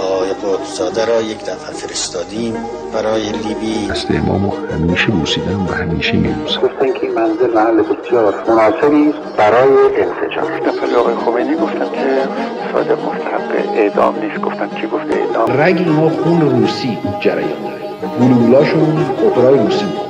آقای قطبزاده را یک دفعه فرستادیم برای لیبی. دست امامو همیشه بوسیدم و همیشه میبوسم گفتن که این منزل محل بسیار مناسبی برای انسجام. دفعه آقای خمینی گفتن که صادق مستحق اعدام نیست. گفتن کی گفته اعدام؟ رگ اینا خون روسی جریان داره. گلولاشون اپرای روسی بود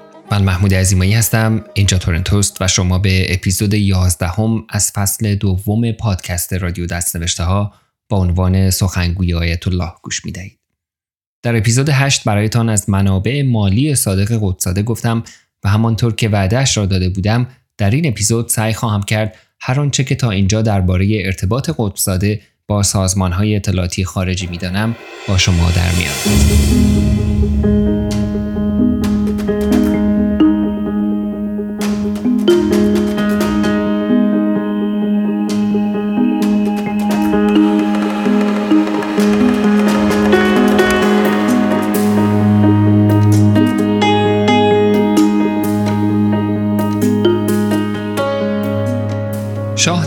من محمود عزیمایی هستم اینجا تورنتوست و شما به اپیزود 11 هم از فصل دوم پادکست رادیو دستنوشته ها با عنوان سخنگوی آیت الله گوش می دهید. در اپیزود 8 برایتان از منابع مالی صادق قطبزاده گفتم و همانطور که وعدهش را داده بودم در این اپیزود سعی خواهم کرد هر آنچه که تا اینجا درباره ارتباط قطبزاده با سازمانهای اطلاعاتی خارجی می‌دانم با شما در میارم.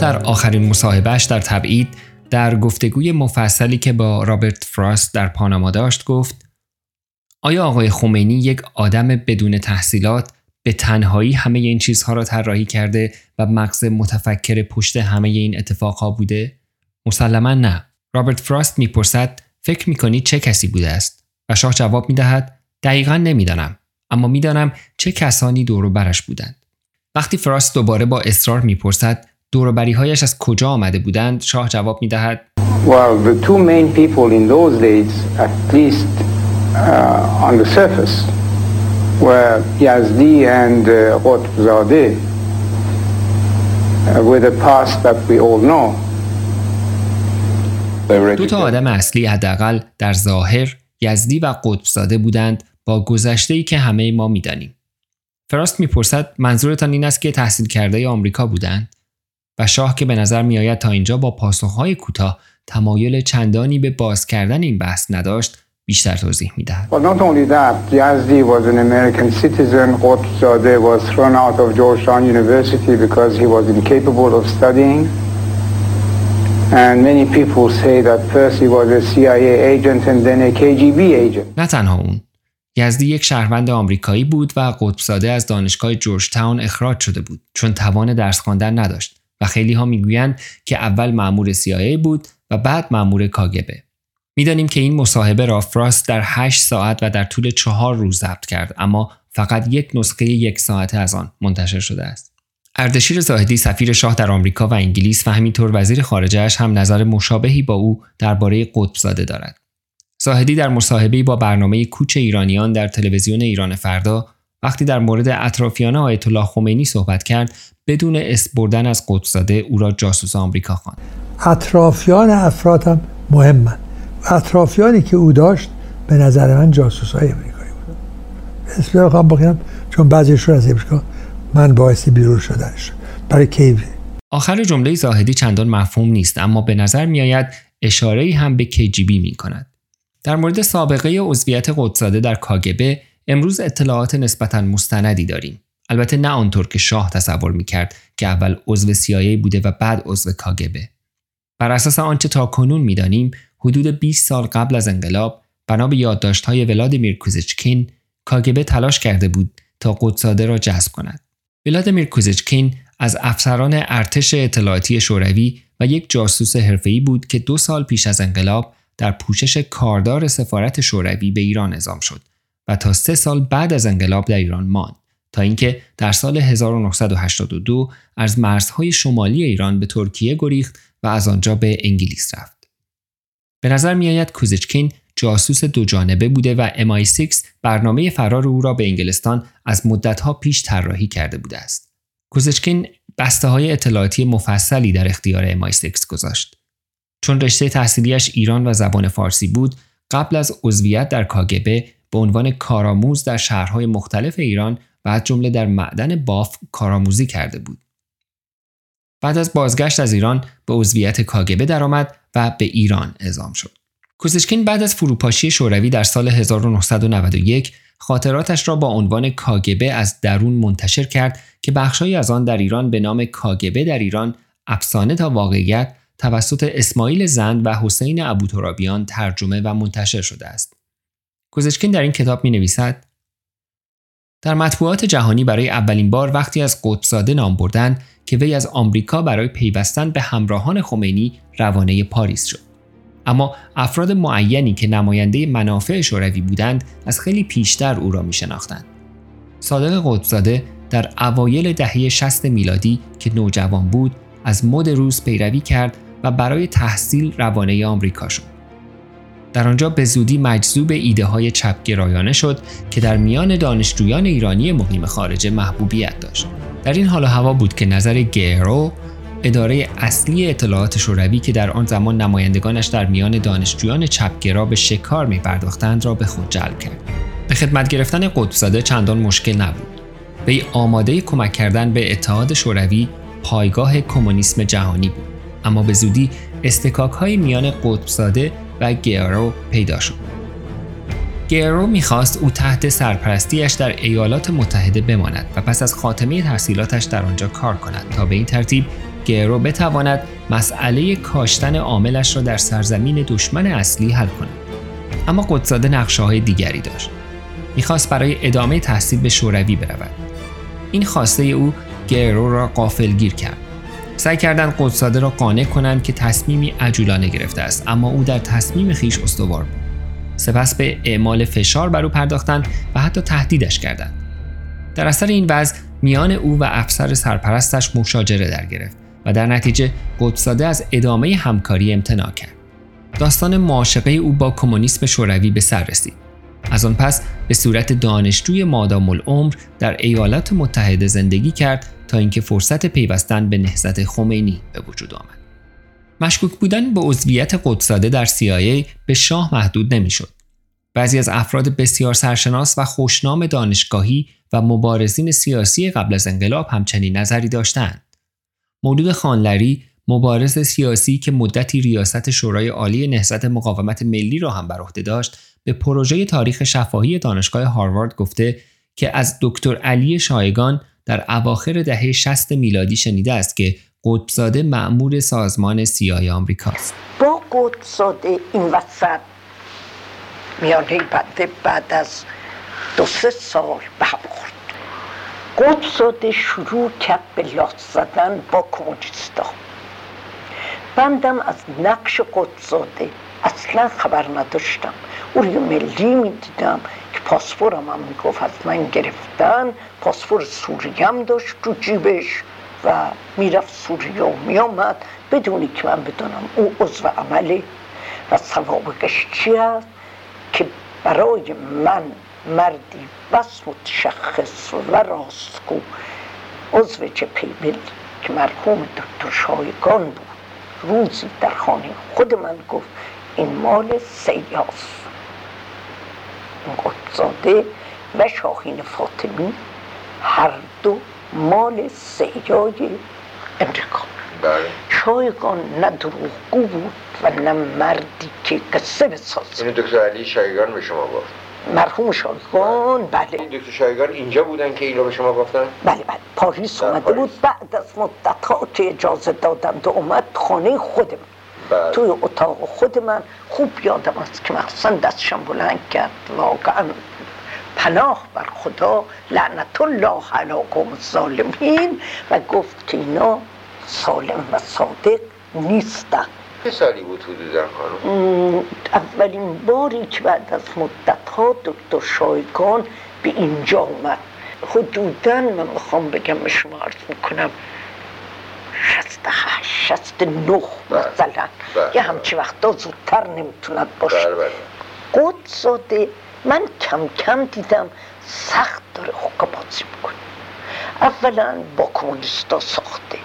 در آخرین مصاحبهش در تبعید در گفتگوی مفصلی که با رابرت فراست در پاناما داشت گفت آیا آقای خمینی یک آدم بدون تحصیلات به تنهایی همه این چیزها را طراحی کرده و مغز متفکر پشت همه این اتفاقها بوده؟ مسلما نه. رابرت فراست می‌پرسد فکر می‌کنی چه کسی بوده است؟ و شاه جواب می‌دهد دقیقا نمی‌دانم اما می‌دانم چه کسانی دور برش بودند. وقتی فراست دوباره با اصرار می‌پرسد دوروبریهایش از کجا آمده بودند شاه جواب می‌دهد Well, the two main people in those days, at least uh, on the surface, were Yazdi and uh, Qutbzadeh, uh, with a past that we all know. دو تا آدم اصلی حداقل در ظاهر یزدی و قطبزاده بودند با گذشته ای که همه ما می‌دانیم. فراست می‌پرسد منظورتان این است که تحصیل کرده آمریکا بودند؟ و شاه که به نظر میآید تا اینجا با پاسخهای کوتاه تمایل چندانی به باز کردن این بحث نداشت بیشتر توضیح می‌دهد. Well, not only that, Yazdi was an American citizen. Qutbzadeh was thrown out of Georgetown University because he was incapable of studying. And many people say that first he was a CIA agent and then a KGB agent. نه تنها اون یزدی یک شهروند آمریکایی بود و قطبزاده از دانشگاه جورج تاون اخراج شده بود چون توان درس خواندن نداشت خیلی ها می‌گویند که اول مأمور CIA بود و بعد مأمور کاگبه. می‌دانیم که این مصاحبه را فراست در 8 ساعت و در طول چهار روز ضبط کرد اما فقط یک نسخه یک ساعته از آن منتشر شده است. اردشیر زاهدی سفیر شاه در آمریکا و انگلیس و همینطور وزیر خارجهش هم نظر مشابهی با او درباره قطبزاده دارد. زاهدی در مصاحبه‌ای با برنامه کوچ ایرانیان در تلویزیون ایران فردا وقتی در مورد اطرافیان آیت الله خمینی صحبت کرد بدون اسم بردن از قطبزاده او را جاسوس آمریکا خواند. اطرافیان افراد هم مهمن اطرافیانی که او داشت به نظر من جاسوس های امریکایی بودن اسم بخوام بگم چون بعضیشون از امریکا من باعث بیرون شدنش برای کی آخر جمله زاهدی چندان مفهوم نیست اما به نظر میآید اشاره‌ای هم به KGB می کند. در مورد سابقه عضویت قدساده در کاگبه امروز اطلاعات نسبتا مستندی داریم. البته نه آنطور که شاه تصور می‌کرد که اول عضو CIA بوده و بعد عضو کاگبه. بر اساس آنچه تا کنون می‌دانیم حدود 20 سال قبل از انقلاب بنا به یادداشت‌های ولادیمیر کوزچکین کاگبه تلاش کرده بود تا قدساده را جذب کند. ولادیمیر کوزچکین از افسران ارتش اطلاعاتی شوروی و یک جاسوس حرفه‌ای بود که دو سال پیش از انقلاب در پوشش کاردار سفارت شوروی به ایران اعزام شد و تا سه سال بعد از انقلاب در ایران ماند تا اینکه در سال 1982 از مرزهای شمالی ایران به ترکیه گریخت و از آنجا به انگلیس رفت. به نظر میآید کوزچکین جاسوس دو جانبه بوده و MI6 برنامه فرار او را به انگلستان از مدتها پیش طراحی کرده بوده است. کوزچکین بسته های اطلاعاتی مفصلی در اختیار MI6 گذاشت. چون رشته تحصیلیش ایران و زبان فارسی بود، قبل از عضویت در کاگبه به عنوان کارآموز در شهرهای مختلف ایران و از جمله در معدن باف کارآموزی کرده بود. بعد از بازگشت از ایران به عضویت کاگبه درآمد و به ایران اعزام شد. کوزشکین بعد از فروپاشی شوروی در سال 1991 خاطراتش را با عنوان کاگبه از درون منتشر کرد که بخشهایی از آن در ایران به نام کاگبه در ایران افسانه تا واقعیت توسط اسماعیل زند و حسین ابوترابیان ترجمه و منتشر شده است. کوزشکین در این کتاب می نویسد در مطبوعات جهانی برای اولین بار وقتی از قدسزاده نام بردند که وی از آمریکا برای پیوستن به همراهان خمینی روانه پاریس شد. اما افراد معینی که نماینده منافع شوروی بودند از خیلی پیشتر او را می شناختند. صادق قدسزاده در اوایل دهه 60 میلادی که نوجوان بود از مد روز پیروی کرد و برای تحصیل روانه آمریکا شد. در آنجا به زودی مجذوب ایده های چپگرایانه شد که در میان دانشجویان ایرانی مقیم خارجه محبوبیت داشت. در این حال هوا بود که نظر گیرو اداره اصلی اطلاعات شوروی که در آن زمان نمایندگانش در میان دانشجویان چپگرا به شکار می پرداختند را به خود جلب کرد. به خدمت گرفتن قطبزاده چندان مشکل نبود. وی آماده کمک کردن به اتحاد شوروی پایگاه کمونیسم جهانی بود. اما به زودی استکاک های میان قطبزاده و گیرو پیدا شد. گیرو می‌خواست او تحت سرپرستیش در ایالات متحده بماند و پس از خاتمه تحصیلاتش در آنجا کار کند تا به این ترتیب گیرو بتواند مسئله کاشتن عاملش را در سرزمین دشمن اصلی حل کند. اما قدساده نقشه های دیگری داشت. می‌خواست برای ادامه تحصیل به شوروی برود. این خواسته او گیرو را گیر کرد. سعی کردند قدساده را قانع کنند که تصمیمی عجولانه گرفته است. اما او در تصمیم خیش استوار بود. سپس به اعمال فشار بر او پرداختند و حتی تهدیدش کردند. در اثر این وضع میان او و افسر سرپرستش مشاجره در گرفت و در نتیجه قدساده از ادامه همکاری امتناع کرد. داستان معاشقه او با کمونیسم شوروی به سر رسید. از آن پس به صورت دانشجوی مادام العمر در ایالات متحده زندگی کرد تا اینکه فرصت پیوستن به نهضت خمینی به وجود آمد. مشکوک بودن به عضویت قدساده در CIA به شاه محدود نمی‌شد. بعضی از افراد بسیار سرشناس و خوشنام دانشگاهی و مبارزین سیاسی قبل از انقلاب همچنین نظری داشتند. مولود خانلری مبارز سیاسی که مدتی ریاست شورای عالی نهضت مقاومت ملی را هم بر عهده داشت به پروژه تاریخ شفاهی دانشگاه هاروارد گفته که از دکتر علی شایگان در اواخر دهه 60 میلادی شنیده است که قطبزاده معمور سازمان سیای آمریکاست. با قطبزاده این وسط میانه بنده بعد از دو سه سال به هم خورد قطبزاده شروع کرد به لاس زدن با کمونیستا بندم از نقش قطبزاده اصلا خبر نداشتم. او ملی می‌دیدم که پاسپورم هم می‌گفت از من گرفتن. پاسپور سوریم داشت تو جیبش و می‌رفت سوریه و میامد بدونی که من بدونم او عضو عمله. و سوابقش چی هست که برای من مردی بس متشخص و راستگو عضو چپیبل که مرحوم دکتر شایگان بود. روزی در خانه خود من گفت این مال سیاس. قدزاده و شاهین فاطمی هر دو مال سیای امریکا. بله. شایگان نه دروغگو بود و نه مردی که قصه بسازه اینو دکتر علی شایگان به شما گفت. مرحوم شایگان بله. دکتر شایگان اینجا بودن که اینو به شما گفتن؟ بله بله. پاریس اومده بود. بعد از مدت ها که اجازه دادم و اومد خانه خودم بله. توی اتاق خود من. خوب یادم است که مخصوصا دستشم بلند کرد. واقعا پناه بر خدا. لعنت الله علی قوم ظالمین و گفت که اینا سالم و صادق نیستن. چه سالی بود حدودا خانم؟ اولین باری که بعد از مدت ها دکتر شایگان به اینجا اومد حدودا من می‌خوام بگم به شما عرض می‌کنم شست هشت شست نه مثلا. یه همچی وقتا زودتر نمی‌توند باشه. قدساده من کم کم دیدم سخت داره حقه بازی می‌کنه. اولا با کمونیستا ساخته.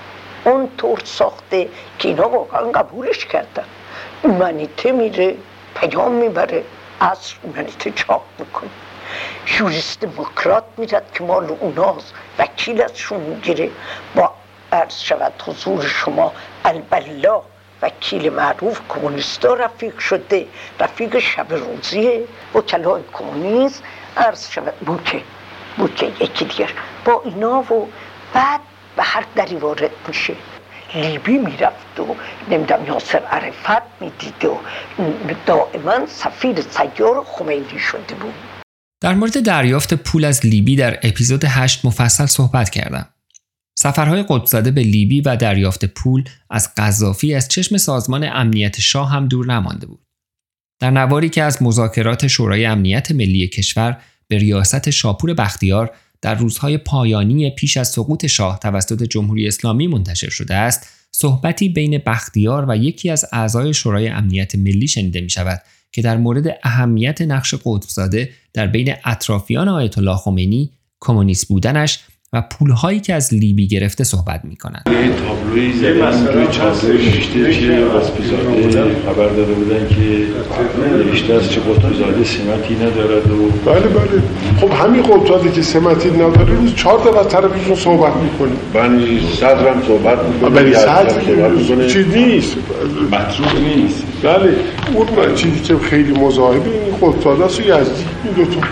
طور ساخته که اینا واقعا قبولش کردن. ایمانیته میره پیام می‌بره اصر ایمانیته چاپ می‌کنه. یوریست دموکرات میرد که مال اوناست. وکیل ازشون می‌گیره. با عرض شود حضور شما البلا وکیل معروف کمونیستا رفیق شده. رفیق شب روزی وکلای کمونیست. عرض شود بوکه. بوکه یکی دیگر. با اینا و بعد به هر دری وارد میشه. لیبی می‌رفت و نمی‌دونم یاسر عرفت می‌دید و دائما سفیر سیار خمینی شده بود در مورد دریافت پول از لیبی در اپیزود 8 مفصل صحبت کردم. سفرهای قدسزاده به لیبی و دریافت پول از قذافی از چشم سازمان امنیت شاه هم دور نمانده بود. در نواری که از مذاکرات شورای امنیت ملی کشور به ریاست شاپور بختیار در روزهای پایانی پیش از سقوط شاه توسط جمهوری اسلامی منتشر شده است، صحبتی بین بختیار و یکی از اعضای شورای امنیت ملی شنیده می شود که در مورد اهمیت نقش قطبزاده در بین اطرافیان آیت الله خمینی کمونیست بودنش و پولهایی که از لیبی گرفته صحبت می کنند. یه تابلوی زدن روی چادر نوشته که قطبزاده خبر داده بودن که نوشته است که قطبزاده سمتی ندارد و بله بله. خب همین قطبزاده که سمتی نداره روز چهار تا از طرفشون صحبت می‌کنه. بنی صدرم صحبت می‌کنه بله صدر چیز نیست. مطروح نیست. بله اون چیزی که خیلی مزاحمه این قطبزاده است و یزدی این دوتا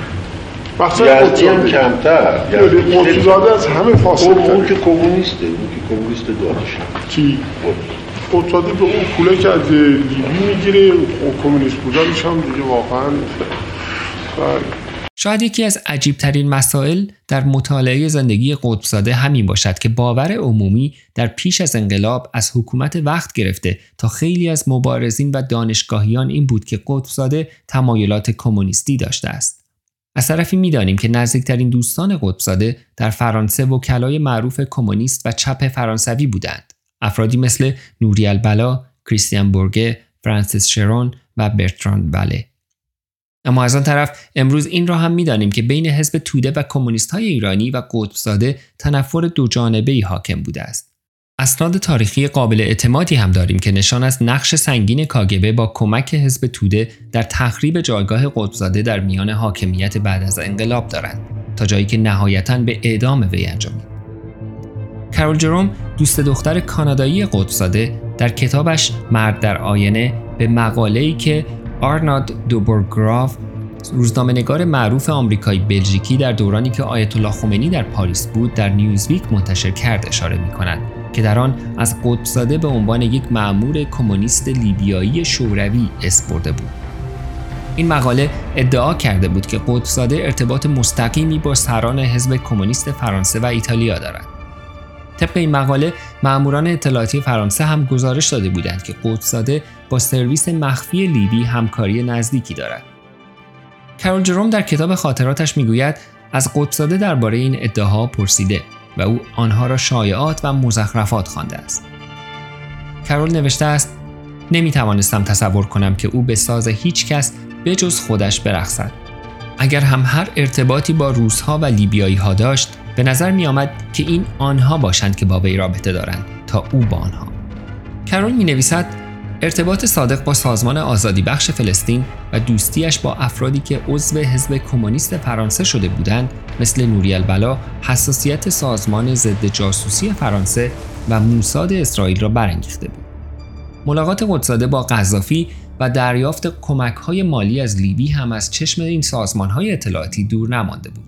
یزدی هم کمتر قطبزاده از همه فاصله اون, اون که کمونیسته اون که کمونیست دارش کی؟ قطبزاده به اون پوله که از لیبی می‌گیره کمونیست بودنش هم دیگه واقعا شاید یکی از عجیبترین مسائل در مطالعه زندگی قطبزاده همین باشد که باور عمومی در پیش از انقلاب از حکومت وقت گرفته تا خیلی از مبارزین و دانشگاهیان این بود که قطبزاده تمایلات کمونیستی داشته است. از طرفی می‌دانیم که نزدیکترین دوستان قطبزاده در فرانسه وکلای معروف کمونیست و چپ فرانسوی بودند. افرادی مثل نوری البلا، کریستیان بورگه، فرانسیس شرون و برتراند وله. اما از آن طرف امروز این را هم می‌دانیم که بین حزب توده و کمونیست های ایرانی و قطبزاده تنفر دو جانبه حاکم بوده است. اسناد تاریخی قابل اعتمادی هم داریم که نشان از نقش سنگین کاگبه با کمک حزب توده در تخریب جایگاه قطبزاده در میان حاکمیت بعد از انقلاب دارند تا جایی که نهایتا به اعدام وی انجامید. کرول جروم دوست دختر کانادایی قطبزاده در کتابش مرد در آینه به مقاله‌ای که آرناد دوبورگراف روزنامه‌نگار معروف آمریکایی بلژیکی در دورانی که آیت الله خمینی در پاریس بود در نیوزویک منتشر کرد اشاره می کند که در آن از قطبزاده به عنوان یک مأمور کمونیست لیبیایی شوروی اسم برده بود. این مقاله ادعا کرده بود که قطبزاده ارتباط مستقیمی با سران حزب کمونیست فرانسه و ایتالیا دارد. طبق این مقاله ماموران اطلاعاتی فرانسه هم گزارش داده بودند که قطبزاده با سرویس مخفی لیبی همکاری نزدیکی دارد. کرول جروم در کتاب خاطراتش می‌گوید از قطبزاده درباره این ادعاها پرسیده. و او آنها را شایعات و مزخرفات خوانده است. کرول نوشته است نمی توانستم تصور کنم که او به ساز هیچ کس بجز خودش برقصد. اگر هم هر ارتباطی با روسها و لیبیایی ها داشت به نظر می آمد که این آنها باشند که با وی رابطه دارند تا او با آنها. کرول می نویسد ارتباط صادق با سازمان آزادی بخش فلسطین و دوستیش با افرادی که عضو حزب کمونیست فرانسه شده بودند مثل نوری البلا حساسیت سازمان ضد جاسوسی فرانسه و موساد اسرائیل را برانگیخته بود. ملاقات قدساده با قذافی و دریافت کمک های مالی از لیبی هم از چشم این سازمان های اطلاعاتی دور نمانده بود.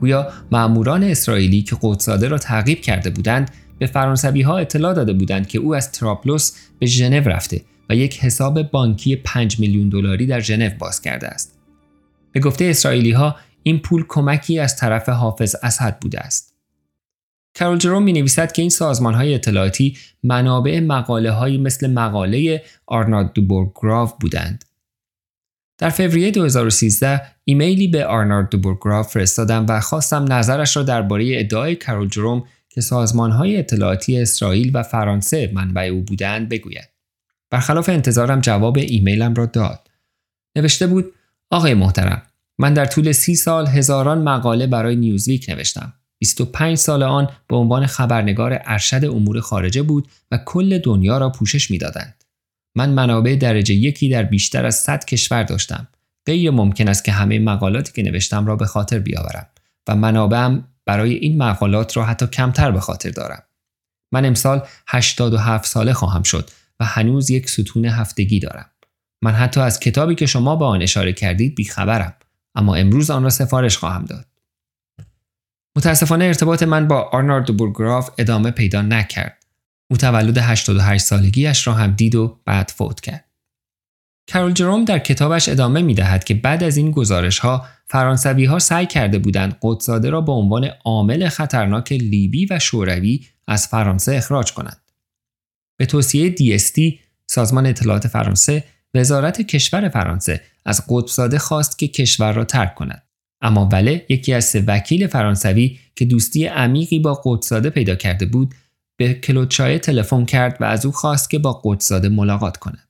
گویا ماموران اسرائیلی که قدساده را تعقیب کرده بودند به فرانسوی ها اطلاع داده بودند که او از تراپلوس به ژنو رفته و یک حساب بانکی 5 میلیون دلاری در ژنو باز کرده است. به گفته اسرائیلی ها این پول کمکی از طرف حافظ اسد بوده است. کرول جروم می نویسد که این سازمان های اطلاعاتی منابع مقاله های مثل مقاله آرناد دوبورگراف بودند. در فوریه 2013 ایمیلی به آرنارد دوبورگراف فرستادم و خواستم نظرش را درباره ادعای کرول جروم که سازمان های اطلاعاتی اسرائیل و فرانسه منبع او بودند بگوید. برخلاف انتظارم جواب ایمیلم را داد. نوشته بود آقای محترم من در طول سی سال هزاران مقاله برای نیوزویک نوشتم 25 سال آن به عنوان خبرنگار ارشد امور خارجه بود و کل دنیا را پوشش می‌دادند من منابع درجه یکی در بیشتر از 100 کشور داشتم غیر ممکن است که همه مقالاتی که نوشتم را به خاطر بیاورم و منابعم برای این مقالات را حتی کمتر به خاطر دارم. من امسال 87 ساله خواهم شد و هنوز یک ستون هفتگی دارم. من حتی از کتابی که شما به آن اشاره کردید بیخبرم اما امروز آن را سفارش خواهم داد. متاسفانه ارتباط من با آرنارد بورگراف ادامه پیدا نکرد. او تولد 88 سالگیش را هم دید و بعد فوت کرد. کرول جروم در کتابش ادامه می دهد که بعد از این گزارش ها فرانسوی ها سعی کرده بودند قدساده را به عنوان عامل خطرناک لیبی و شوروی از فرانسه اخراج کنند. به توصیه DST سازمان اطلاعات فرانسه وزارت کشور فرانسه از قطبزاده خواست که کشور را ترک کند. اما وله یکی از سه وکیل فرانسوی که دوستی عمیقی با قطبزاده پیدا کرده بود به کلوچایه تلفن کرد و از او خواست که با قطبزاده ملاقات کند.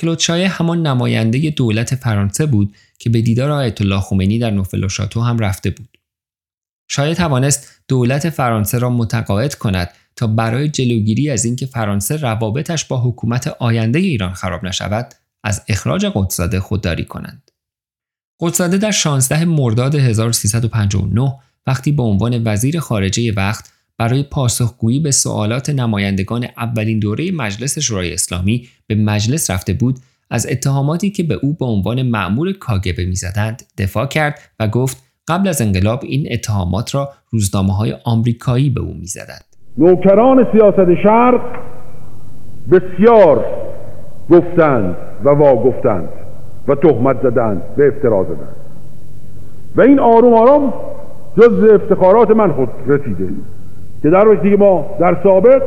کلوچایه همان نماینده دولت فرانسه بود که به دیدار آیت الله خمینی در نوفل شاتو هم رفته بود. شاید توانست دولت فرانسه را متقاعد کند تا برای جلوگیری از اینکه فرانسه روابطش با حکومت آینده ایران خراب نشود از اخراج قدسزاده خودداری کنند. قدسزاده در 16 مرداد 1359 وقتی به عنوان وزیر خارجه وقت برای پاسخگویی به سوالات نمایندگان اولین دوره مجلس شورای اسلامی به مجلس رفته بود از اتهاماتی که به او به عنوان معمور کاگبه می‌زدند دفاع کرد و گفت قبل از انقلاب این اتهامات را روزنامه های آمریکایی به او می‌زدند. نوکران سیاست شرق بسیار گفتند و واگفتند و تهمت زدند و افترا زدند. و این آروم آرام جز افتخارات من خود رسیده. که در وقتی ما در سابق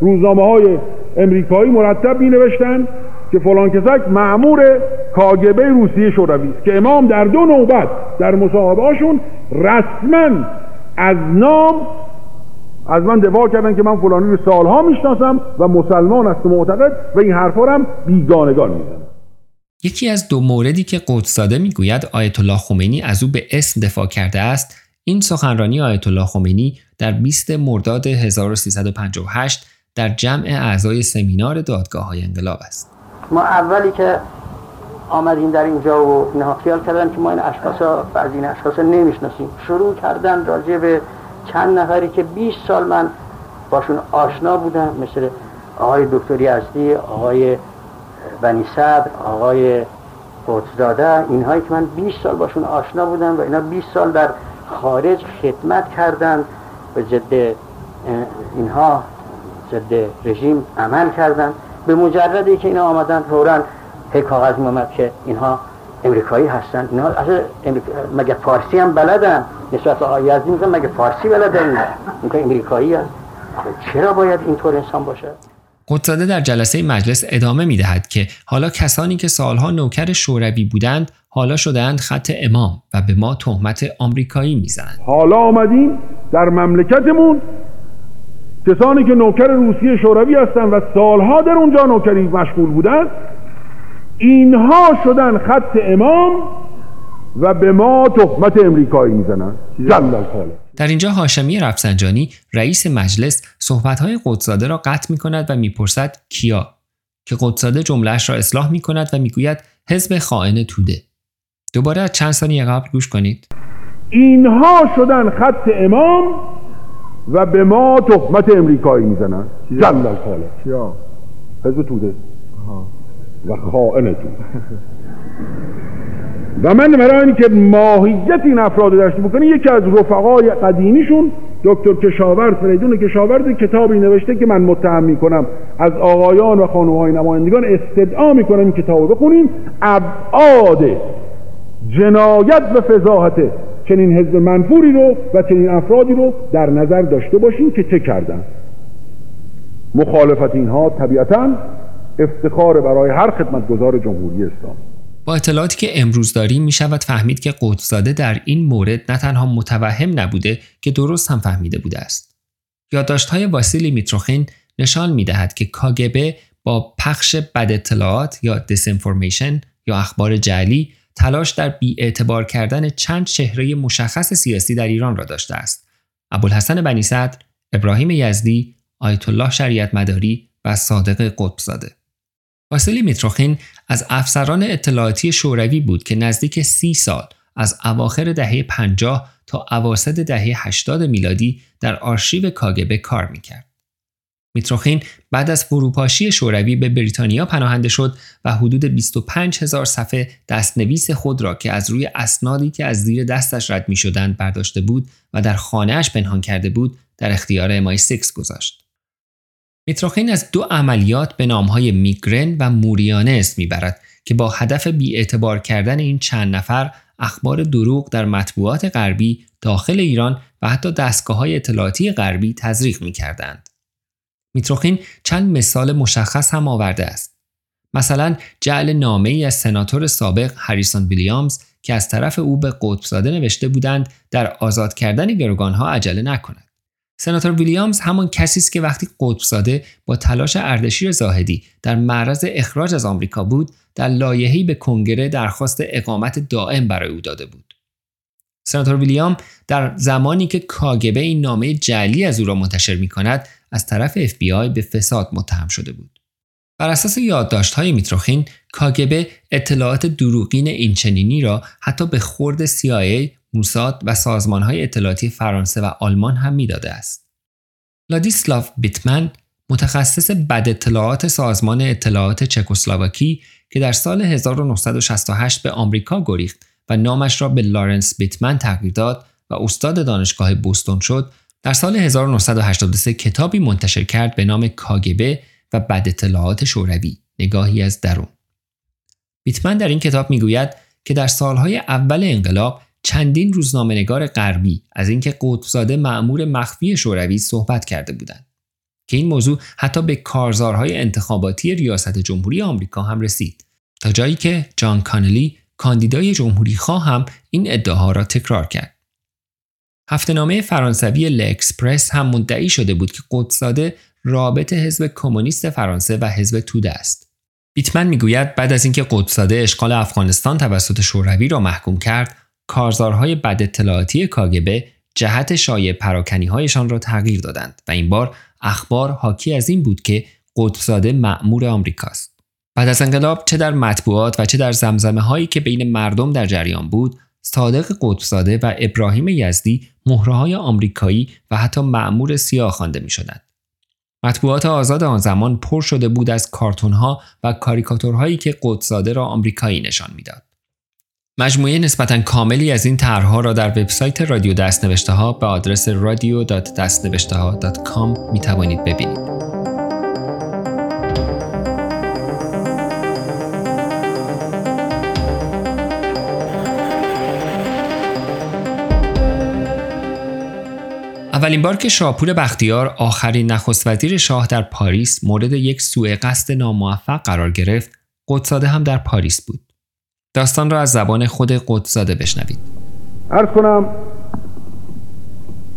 روزنامه های امریکایی مرتب می نوشتن که فلان کسک معمور کاگبه روسیه شوروی است که امام در دو نوبت در مصاحبه هاشون رسما از نام از من دفاع کردن که من فلانی رو سالها می‌شناسم و مسلمان است و معتقد و این حرفا هم بیگانگان می‌زنم. یکی از دو موردی که قدسزاده می‌گوید آیت الله خمینی از او به اسم دفاع کرده است این سخنرانی آیت الله خمینی در 20 مرداد 1358 در جمع اعضای سمینار دادگاه های انقلاب است. ما اولی که آمدیم در اینجا و اینها خیال کردن که ما این اشخاص از این اشخاص نمی‌شناسیم شروع کردن راجع به چند نفری که 20 سال من باشون آشنا بودم مثل آقای دکتر یزدی آقای بنی صدر آقای قدسزاده اینهایی که من 20 سال باشون آشنا بودم و اینا 20 سال در خارج خدمت کردند به ضد اینها ضد رژیم عمل کردند به مجردی که اینا آمدن فورا هی کاغذ اومد که اینها امریکایی هستن. اینها اصلا مگه فارسی هم بلدن؟ نسبت آقای یزدی میگن مگه فارسی بلدن؟ این که امریکایی هست. چرا باید اینطور انسان باشه؟ قدساده در جلسه مجلس ادامه می دهد که حالا کسانی که سالها نوکر شوروی بودند حالا شدهاند خط امام و به ما تهمت آمریکایی می‌زنند. حالا آمدیم در مملکتمون کسانی که نوکر روسیه شوروی هستند و سالها در اونجا نوکری مشغول بودند اینها شدن خط امام و به ما تهمت امریکایی می‌زنند جل در اینجا هاشمی رفسنجانی رئیس مجلس صحبتهای قدساده را قطع می کند و می‌پرسد کیا؟ که قدساده جملهش را اصلاح می کند و می‌گوید حزب خائن توده. دوباره از چند ثانیه قبل گوش کنید. اینها شدن خط امام و به ما تهمت امریکایی می‌زنن. جل الخالق کیا حزب توده. و خائن توده. و من برای اینکه ماهیت این افراد رو داشته بکنه یکی از رفقای قدیمیشون دکتر کشاورز فریدون کشاورز کتابی نوشته که من متهم می‌کنم. از آقایان و خانوهای نمایندگان استدعا می‌کنم این کتاب بخونیم. ابعاد جنایت و فضاحت چنین حزب منفوری رو و چنین افرادی رو در نظر داشته باشیم که چه کردن مخالفت اینها طبیعتا افتخار برای هر خدمتگزار جمهوری اسلام با اطلاعاتی که امروز داریم می شود فهمید که قدسزاده در این مورد نه تنها متوهم نبوده که درست هم فهمیده بوده است. یادداشت های واسیلی میتروخین نشان می دهد که کاگبه با پخش بد اطلاعات یا disinformation یا اخبار جعلی تلاش در بیاعتبار کردن چند چهره مشخص سیاسی در ایران را داشته است. ابوالحسن بنی صدر، ابراهیم یزدی، آیت الله شریعت مداری و صادق قطبزاده. واسیلی میتروخین از افسران اطلاعاتی شوروی بود که نزدیک سی سال از اواخر دهه 50 تا اواسط دهه 80 میلادی در آرشیو کاگبه کار می‌کرد. میتروخین بعد از فروپاشی شوروی به بریتانیا پناهنده شد و حدود 25 هزار صفحه دستنویس خود را که از روی اسنادی که از زیر دستش رد می شدند برداشته بود و در خانهاش پنهان کرده بود در اختیار MI 6 گذاشت. میتروخین از دو عملیات به نامهای میگرن و موریانه اسم می‌برد که با هدف بیاعتبار کردن این چند نفر اخبار دروغ در مطبوعات غربی داخل ایران و حتی دستگاه های اطلاعاتی غربی تزریق می کردند. میتروخین چند مثال مشخص هم آورده است. مثلا جعل نامه ای از سناتور سابق هریسون ویلیامز که از طرف او به قطبزاده نوشته بودند در آزاد کردن گروگانها عجله نکند. سناتور ویلیامز همان کسی است که وقتی قطبزاده با تلاش اردشیر زاهدی در معرض اخراج از آمریکا بود در لایحه‌ای به کنگره درخواست اقامت دائم برای او داده بود سناتور ویلیام در زمانی که کاگبه این نامه جعلی از او را منتشر می کند از طرف FBI به فساد متهم شده بود بر اساس یادداشت‌های میتروخین کاگبه اطلاعات دروغین اینچنینی را حتی به خورد CIA موساد و های اطلاعاتی فرانسه و آلمان هم می‌داده است. لادیسلاف بیتمن متخصص بد اطلاعات سازمان اطلاعات چکسلواکی که در سال 1968 به آمریکا گریخت و نامش را به لارنس بیتمن تغییر داد و استاد دانشگاه بوستون شد در سال 1983 کتابی منتشر کرد به نام کاگبه و بد اطلاعات شوروی نگاهی از درون. بیتمن در این کتاب می‌گوید که در سالهای اول انقلاب چندین روزنامه‌نگار غربی از اینکه قطبزاده معمور مخفی شوروی صحبت کرده بودند که این موضوع حتی به کارزارهای انتخاباتی ریاست جمهوری آمریکا هم رسید تا جایی که جان کانلی کاندیدای جمهوری خواه هم این ادعاها را تکرار کرد. هفتهنامه فرانسوی لکسپرس هم مدعی شده بود که قطبزاده رابط حزب کمونیست فرانسه و حزب توده است بیتمن می‌گوید بعد از اینکه قطبزاده اشغال افغانستان توسط شوروی را محکوم کرد کارزارهای بد اطلاعاتی کاگبه جهت شایع پراکنی هایشان را تغییر دادند و این بار اخبار حاکی از این بود که قطبزاده معمور آمریکاست. بعد از انقلاب چه در مطبوعات و چه در زمزمه هایی که بین مردم در جریان بود صادق قطبزاده و ابراهیم یزدی مهره های آمریکایی و حتی معمور سیاه خوانده می شدند. مطبوعات آزاد آن زمان پر شده بود از کارتون ها و کاریکاتورهایی که قطبزاده را آمریکایی نشان می‌داد. مجموعه نسبتا کاملی از این طرحها را در وبسایت رادیو دستنوشته ها به آدرس radio.dastnوشته می توانید ببینید. اولین بار که شاپور بختیار آخرین نخست وزیر شاه در پاریس مورد یک سوء قصد ناموفق قرار گرفت، قدساده هم در پاریس بود. داستان را از زبان خود قدساده بشنوید. ارز کنم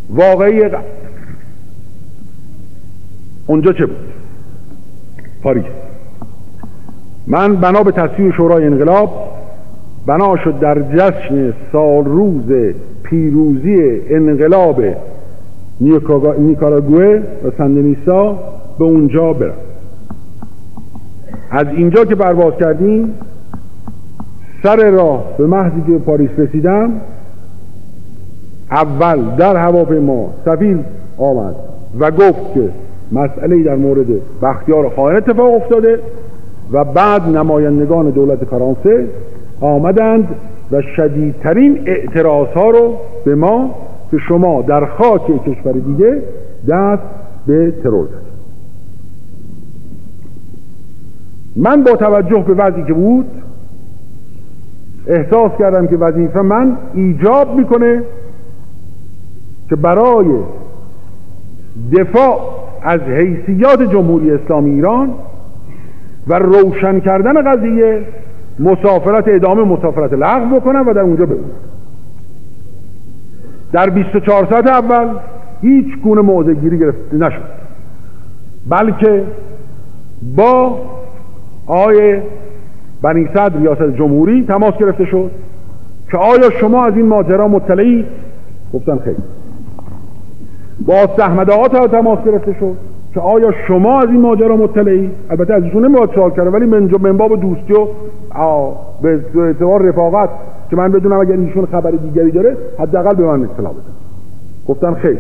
واقعی اونجا چه بود؟ پاریس. من بنا به تصویر شورای انقلاب بنا شد در جشن سال روز پیروزی انقلاب نیکاراگوه و سندنیسا به اونجا برم از اینجا که پرواز کردیم سر راه به محضی که پاریس رسیدم اول در هواپیما سفیر آمد و گفت که مسئله در مورد بختیار خواهر اتفاق افتاده و بعد نمایندگان دولت فرانسه آمدند و شدیدترین اعتراض ها رو به ما که شما در خاک کشور دیگه دست به ترور زدید من با توجه به وضعی که بود احساس کردم که وظیفه من ایجاب می‌کنه که برای دفاع از حیثیات جمهوری اسلامی ایران و روشن کردن قضیه مسافرت ادامه مسافرت لغو بکنم و در اونجا بمونم. در 24 ساعت اول هیچ گونه موضع گیری گرفته نشد. بلکه با آقای بنی صدر ریاست جمهوری تماس گرفته شد که آیا شما از این ماجرا مطلعی؟ گفتن خیر. با سهمدهات تماس گرفته شد. که آیا شما از این ماجرا مطلعی؟ البته از ایشون نمیاد سوال کرده ولی من من باب دوستی و به اعتبار رفاقت که من بدونم اگر ایشون خبر دیگری داره حداقل به من اطلاع بده. گفتن خیر.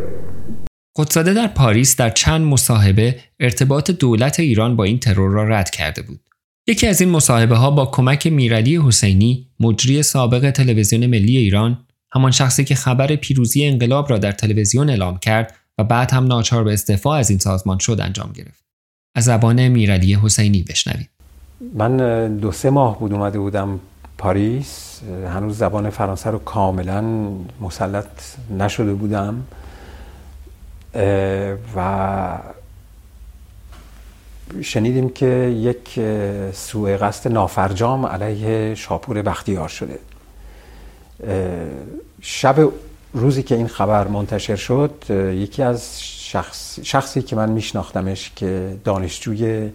قدساده در پاریس در چند مصاحبه ارتباط دولت ایران با این ترور را رد کرده بود. یکی از این مصاحبه ها با کمک میرعلی حسینی مجری سابق تلویزیون ملی ایران همان شخصی که خبر پیروزی انقلاب را در تلویزیون اعلام کرد و بعد هم ناچار به استعفا از این سازمان شد انجام گرفت. از زبان میرعلی حسینی بشنوید. من دو سه ماه بود اومده بودم پاریس هنوز زبان فرانسه رو کاملا مسلط نشده بودم و شنیدیم که یک سوء قصد نافرجام علیه شاپور بختیار شده شب روزی که این خبر منتشر شد یکی از شخص، شخصی که من میشناختمش که دانشجوی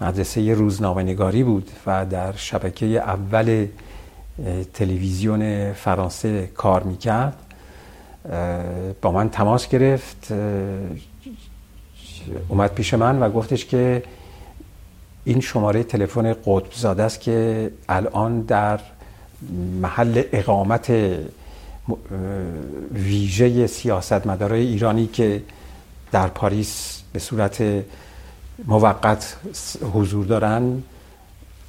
مدرسه روزنامه بود و در شبکه اول تلویزیون فرانسه کار می‌کرد با من تماس گرفت اومد پیش من و گفتش که این شماره تلفن قطب زاده است که الان در محل اقامت ویژه سیاستمدارای ایرانی که در پاریس به صورت موقت حضور دارن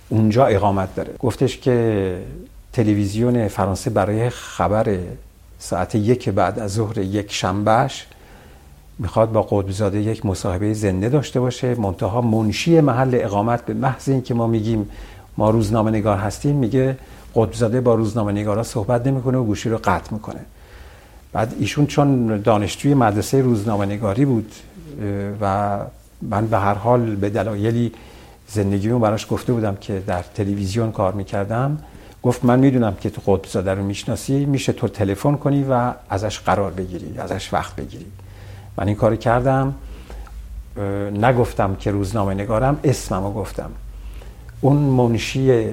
اونجا اقامت داره. گفتش که تلویزیون فرانسه برای خبر ساعت یک بعد از ظهر یک شنبهش می‌خواد با قطبزاده یک مصاحبه زنده داشته باشه. منتها منشی محل اقامت به محض اینکه ما میگیم ما روزنامه نگار هستیم میگه قطبزاده با روزنامه نگارا صحبت نمی‌کنه و گوشی رو قطع می‌کنه. بعد ایشون چون دانشجوی مدرسه روزنامه نگاری بود و من به هر حال به دلایلی زندگیمو براش گفته بودم که در تلویزیون کار می‌کردم. گفت من می‌دونم که تو قطب زاده رو می‌شناسی میشه تو تلفن کنی و ازش قرار بگیری ازش وقت بگیری. من این کار کردم. نگفتم که روزنامه نگارم اسممو گفتم. اون منشی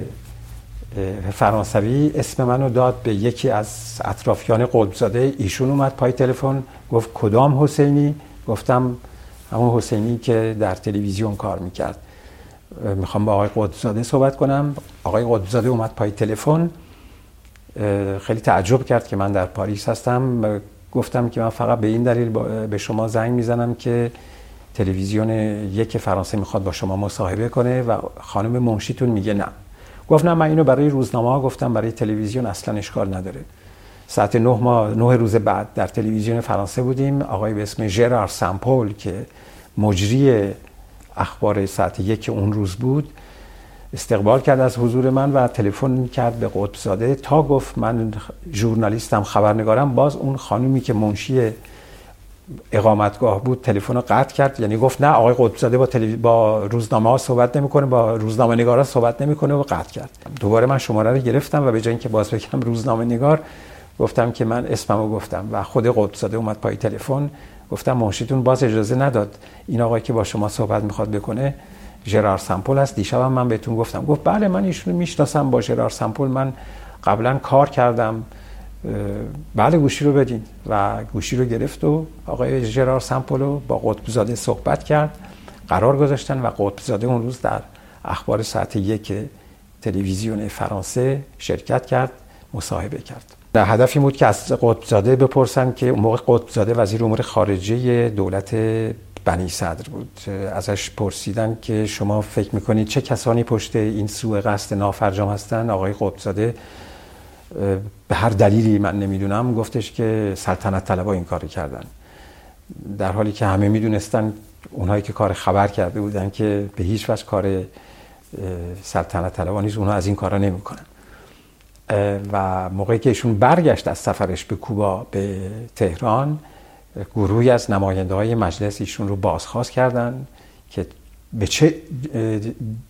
فرانسوی اسم منو داد به یکی از اطرافیان قطبزاده ایشون اومد پای تلفن گفت کدام حسینی؟ گفتم همون حسینی که در تلویزیون کار می‌کرد. می‌خوام با آقای قدزاده صحبت کنم. آقای قدزاده اومد پای تلفن. خیلی تعجب کرد که من در پاریس هستم. گفتم که من فقط به این دلیل به شما زنگ می‌زنم که تلویزیون یک فرانسه می‌خواد با شما مصاحبه کنه و خانم منشیتون میگه نه. گفت نه من اینو برای روزنامه ها گفتم برای تلویزیون اصلا اشکال نداره. ساعت نه, ماه، نه روز بعد در تلویزیون فرانسه بودیم. آقای به اسم ژرار سامپول که مجری اخبار ساعت یک اون روز بود استقبال کرد از حضور من و تلفن کرد به قطب زاده تا گفت من ژورنالیستم خبرنگارم. باز اون خانومی که منشی اقامتگاه بود تلفن رو قطع کرد. یعنی گفت نه آقای قطب زاده با, با روزنامه ها صحبت نمی‌کنه با روزنامه نگارا صحبت نمی‌کنه و قطع کرد. دوباره من شماره رو گرفتم و به جای اینکه باز بگم روزنامه نگار گفتم که من اسممو گفتم و خود قطب زاده اومد پای تلفن. گفتم منشیتون باز اجازه نداد این آقایی که با شما صحبت می‌خواد بکنه ژرار سمپل است. دیشب من بهتون گفتم. گفت بله من ایشون می‌شناسم. با ژرار سمپل من قبلا کار کردم. بله گوشی رو بدین. و گوشی رو گرفت و آقای ژرار سمپل رو با قطب زاده صحبت کرد. قرار گذاشتن و قطب زاده اون روز در اخبار ساعت یک تلویزیون فرانسه شرکت کرد مصاحبه کرد. در هدفی بود که از قطبزاده بپرسن که اون موقع قطبزاده وزیر امور خارجه دولت بنی صدر بود. ازش پرسیدن که شما فکر می‌کنید چه کسانی پشت این سوء قصد نافرجام هستن؟ آقای قطبزاده به هر دلیلی من نمی‌دونم گفتش که سلطنت طلبا این کار کردن. در حالی که همه می‌دونستن اونهایی که کار خبر کرده بودن که به هیچ وجه کار سلطنت طلبا نیست اونها از این کارا نمی‌کنن. و موقعی که ایشون برگشت از سفرش به کوبا به تهران گروهی از نماینده های مجلس ایشون رو بازخواست کردن که به چه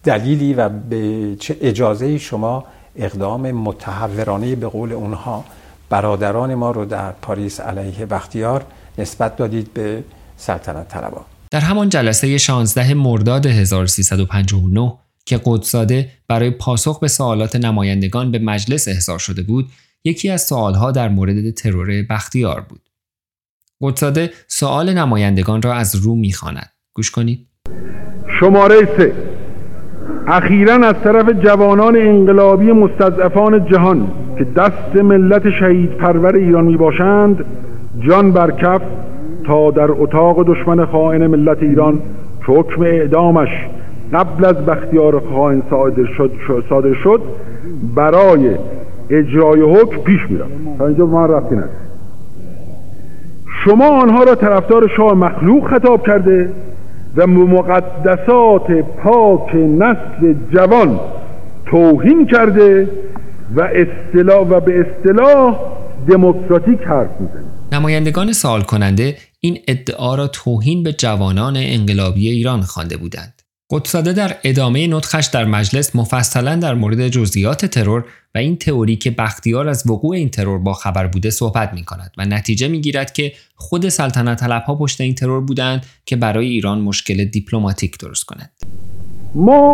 دلیلی و به چه اجازه شما اقدام متحورانه به قول اونها برادران ما رو در پاریس علیه بختیار نسبت دادید به سلطنت طلبا در همان جلسه 16 مرداد 1359 که قدساده برای پاسخ به سوالات نمایندگان به مجلس احضار شده بود یکی از سوالها در مورد ترور بختیار بود. قدساده سوال نمایندگان را از رو می‌خواند. گوش کنید. شماره سه. اخیرا از طرف جوانان انقلابی مستضعفان جهان که دست ملت شهید پرور ایران می باشند جان بر کف تا در اتاق دشمن خائن ملت ایران که حکم اعدامش قبل از بختیار خائن صادر شد, صادر شد برای اجرای حکم پیش میرم تا اینجا من رفتی ندید شما آنها را طرفدار شاه مخلوق خطاب کرده و مقدسات پاک نسل جوان توهین کرده و اصطلاح و به اصطلاح دموکراتیک حرف می‌زنه نمایندگان سوال کننده این ادعا را توهین به جوانان انقلابی ایران خوانده بودند. قدساده در ادامه نطخش در مجلس مفصلا در مورد جزئیات ترور و این تئوری که بختیار از وقوع این ترور با خبر بوده صحبت می کند و نتیجه می گیرد که خود سلطنت طلب ها پشت این ترور بودند که برای ایران مشکل دیپلماتیک درست کند. ما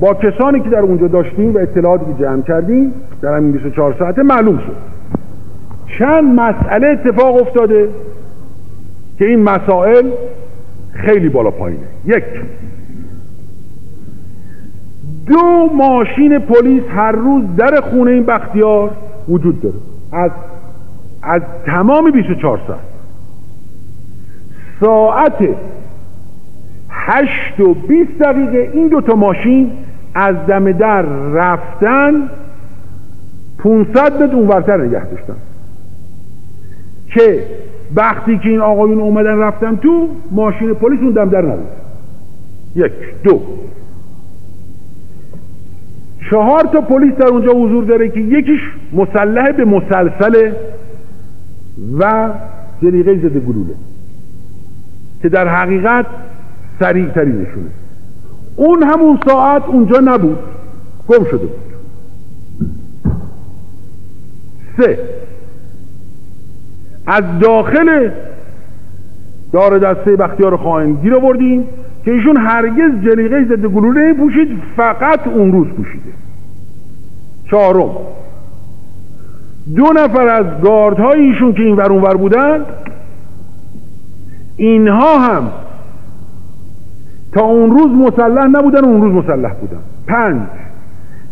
با کسانی که در اونجا داشتیم و اطلاعاتی که جمع کردیم در همین 24 ساعته معلوم شد چند مسئله اتفاق افتاده که این مسائل خیلی بالا پایینه یک دو ماشین پلیس هر روز در خونه این بختیار وجود داره. از از تمام 24 ساعت. ساعت هشت و 20 دقیقه این دوتا ماشین از دم در رفتن 500 متر اونورتر نگه داشتن. که وقتی که این آقایون اومدن رفتن تو ماشین پلیس اون دم در نبود. یک دو. چهار تا پلیس در اونجا حضور داره که یکیش مسلح به مسلسل و جلیقه ضد گلوله. که در حقیقت سریع تری نشونه. اون همون ساعت اونجا نبود. گم شده بود. سه. از داخل دار دسته بختیار خواهیم گیر آوردیم. که ایشون هرگز جلیقه ضد گلوله پوشید فقط اون روز پوشیده. چهارم. دو نفر از گاردهای ایشون که این ور اونور بودند اینها هم تا اون روز مسلح نبودن اون روز مسلح بودن. پنج.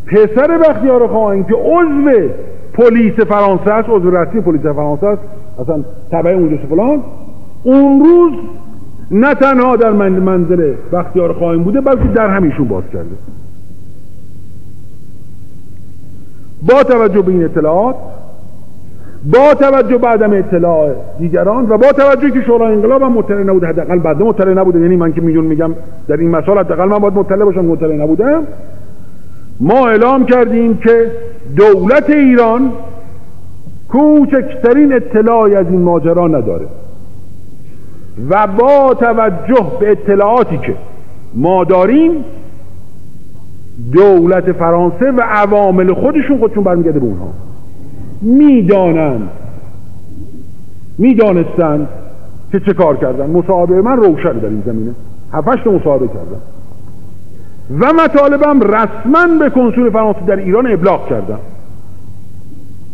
پسر بختیار خواهیم که عضو پلیس فرانسه است عضو رسمی پلیس فرانسه است اصلا تبع اونجا فلان اون روز نه تنها در منزل بختیار خواهیم بوده بلکه در همیشون باز کرده. با توجه به این اطلاعات با توجه به عدم اطلاع دیگران و با توجه که شورای انقلاب هم مطلع نبوده حداقل بعد مطلع نبوده. یعنی من که میلیون میگم در این مسائل حداقل من باید مطلع باشم مطلع نبودم ما اعلام کردیم که دولت ایران کوچکترین اطلاعی از این ماجرا نداره. و با توجه به اطلاعاتی که ما داریم دولت فرانسه و عوامل خودشون خودشون برمیگرده به اونها. می‌دانند می‌دانستند که چه کار کردن. مصاحبه من روشن در این زمینه. هفتش مصاحبه کردم. و مطالبم رسما به کنسول فرانسه در ایران ابلاغ کردم.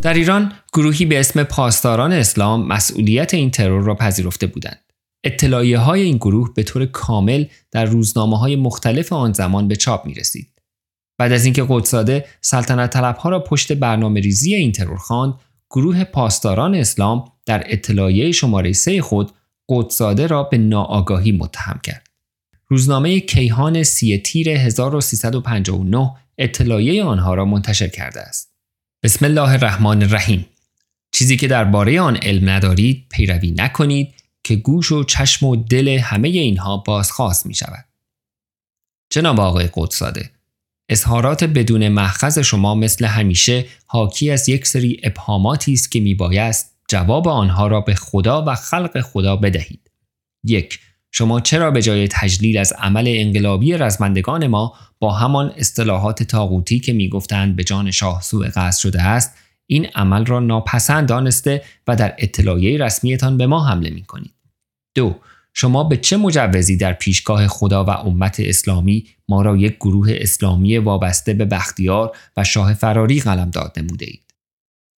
در ایران گروهی به اسم پاسداران اسلام مسئولیت این ترور را پذیرفته بودند. اطلاعیه های این گروه به طور کامل در روزنامه های مختلف آن زمان به چاپ می رسید. بعد از اینکه قدساده سلطنت طلب ها را پشت برنامه ریزی این ترور خواند، گروه پاسداران اسلام در اطلاعیه شماره سه خود قدساده را به ناآگاهی متهم کرد. روزنامه کیهان سی تیر 1359 اطلاعیه آنها را منتشر کرده است. بسم الله الرحمن الرحیم چیزی که درباره آن علم ندارید پیروی نکنید که گوش و چشم و دل همه اینها بازخواست می شود. جناب آقای قدساده اظهارات بدون محخذ شما مثل همیشه حاکی از یک سری ابهاماتی است که میبایست جواب آنها را به خدا و خلق خدا بدهید. یک شما چرا به جای تجلیل از عمل انقلابی رزمندگان ما با همان اصطلاحات تاغوتی که می‌گفتند به جان شاه سوء قصد شده است این عمل را ناپسند دانسته و در اطلاعیه رسمیتان به ما حمله می کنید. دو شما به چه مجوزی در پیشگاه خدا و امت اسلامی ما را یک گروه اسلامی وابسته به بختیار و شاه فراری قلمداد نموده اید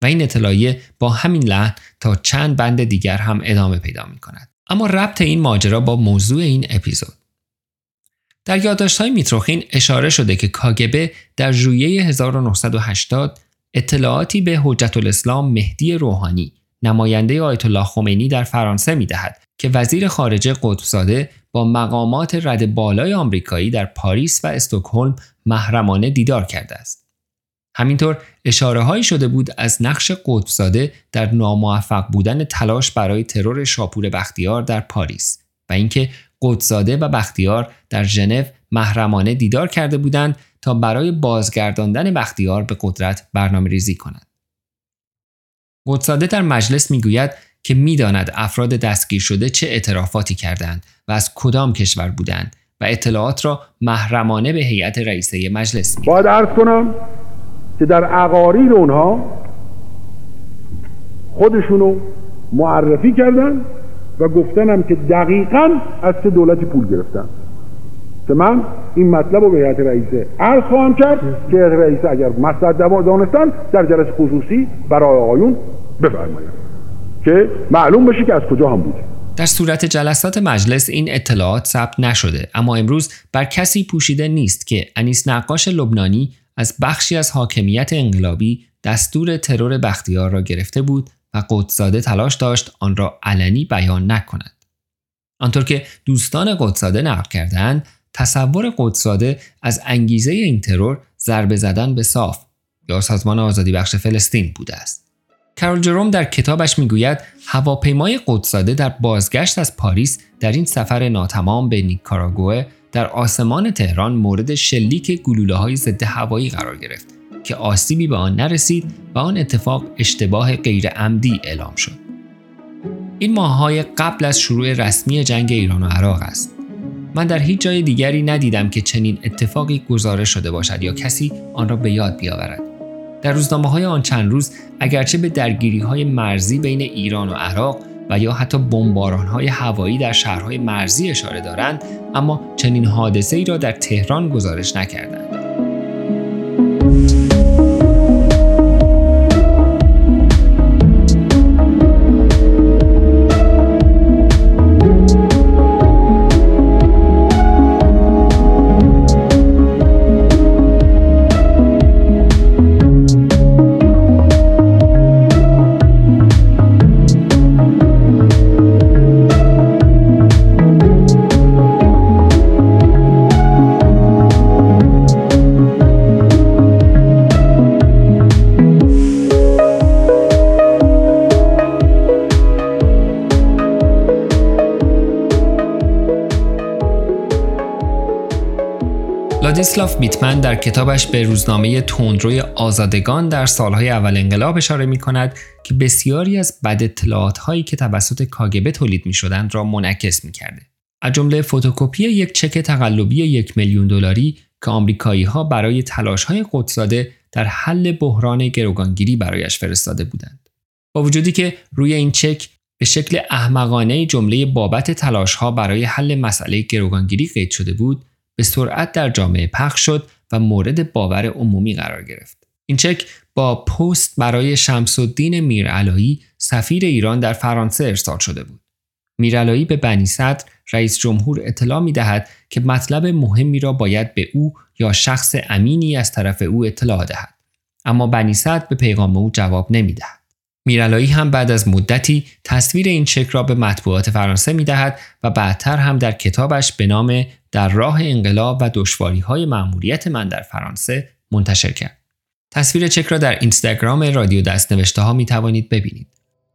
و این اطلاعیه با همین لحن تا چند بند دیگر هم ادامه پیدا می کند اما ربط این ماجرا با موضوع این اپیزود. در یادداشت‌های میتروخین اشاره شده که کاگبه در ژوئیه 1980 اطلاعاتی به حجت الاسلام مهدی روحانی نماینده آیت الله خمینی در فرانسه می‌دهد که وزیر خارجه قطبزاده با مقامات رد بالای آمریکایی در پاریس و استکهلم محرمانه دیدار کرده است. همینطور اشاره هایی شده بود از نقش قطبزاده در ناموفق بودن تلاش برای ترور شاپور بختیار در پاریس و اینکه قطبزاده و بختیار در ژنو محرمانه دیدار کرده بودند تا برای بازگرداندن بختیار به قدرت برنامه ریزی کنند. قدساده در مجلس می‌گوید که می‌داند افراد دستگیر شده چه اعترافاتی کردند و از کدام کشور بودند و اطلاعات را محرمانه به هیئت رئیسه مجلس می باید ارز کنم که در اقاریر اونها خودشونو معرفی کردن و گفتنم که دقیقا از چه دولتی پول گرفتن که من این مطلب رو به هیئت رئیسه عرض خواهم کرد که هیئت رئیسه اگر مصلحت دانستن در جلسه خصوصی برای آقایون بفرمایند که معلوم بشه که از کجا هم بوده در صورت جلسات مجلس این اطلاعات ثبت نشده اما امروز بر کسی پوشیده نیست که انیس نقاش لبنانی از بخشی از حاکمیت انقلابی دستور ترور بختیار را گرفته بود و قدساده تلاش داشت آن را علنی بیان نکند. آنطور که دوستان قدساده نقل کردند تصور قدساده از انگیزه این ترور ضربه زدن به صاف یا سازمان آزادی بخش فلسطین بوده است. کارل جروم در کتابش می‌گوید هواپیمای قدساده در بازگشت از پاریس در این سفر ناتمام به نیکاراگوه در آسمان تهران مورد شلیک گلوله های ضد هوایی قرار گرفت که آسیبی به آن نرسید و آن اتفاق اشتباه غیر عمدی اعلام شد. این ماههای قبل از شروع رسمی جنگ ایران و عراق است. من در هیچ جای دیگری ندیدم که چنین اتفاقی گزارش شده باشد یا کسی آن را به یاد بیاورد. در روزنامه های آن چند روز اگرچه به درگیری های مرزی بین ایران و عراق و یا حتی بمباران های هوایی در شهرهای مرزی اشاره دارند اما چنین حادثه ای را در تهران گزارش نکردند. لادیسلاف میتمن در کتابش به روزنامه تندروی آزادگان در سالهای اول انقلاب اشاره می کند که بسیاری از بد اطلاعات هایی که توسط کاگبه تولید می شدند را منعکس می کرده. از جمله فتوکپی یک چک تقلبی یک میلیون دلاری که آمریکایی ها برای تلاش های قدساده در حل بحران گروگانگیری برایش فرستاده بودند. با وجودی که روی این چک به شکل احمقانه جمله بابت تلاش ها برای حل مسئله گروگانگیری قید شده بود به سرعت در جامعه پخش شد و مورد باور عمومی قرار گرفت. این چک با پست برای شمس الدین میرعلایی سفیر ایران در فرانسه ارسال شده بود. میرعلایی به بنی صدر رئیس جمهور اطلاع می دهد که مطلب مهمی را باید به او یا شخص امینی از طرف او اطلاع دهد. اما بنی صدر به پیغام او جواب نمی دهد. میرالایی هم بعد از مدتی تصویر این چک را به مطبوعات فرانسه می دهد و بعدتر هم در کتابش به نام در راه انقلاب و دشواری های معمولیت من در فرانسه منتشر کرد. تصویر چک را در اینستاگرام رادیو دستنوشته ها می توانید ببینید.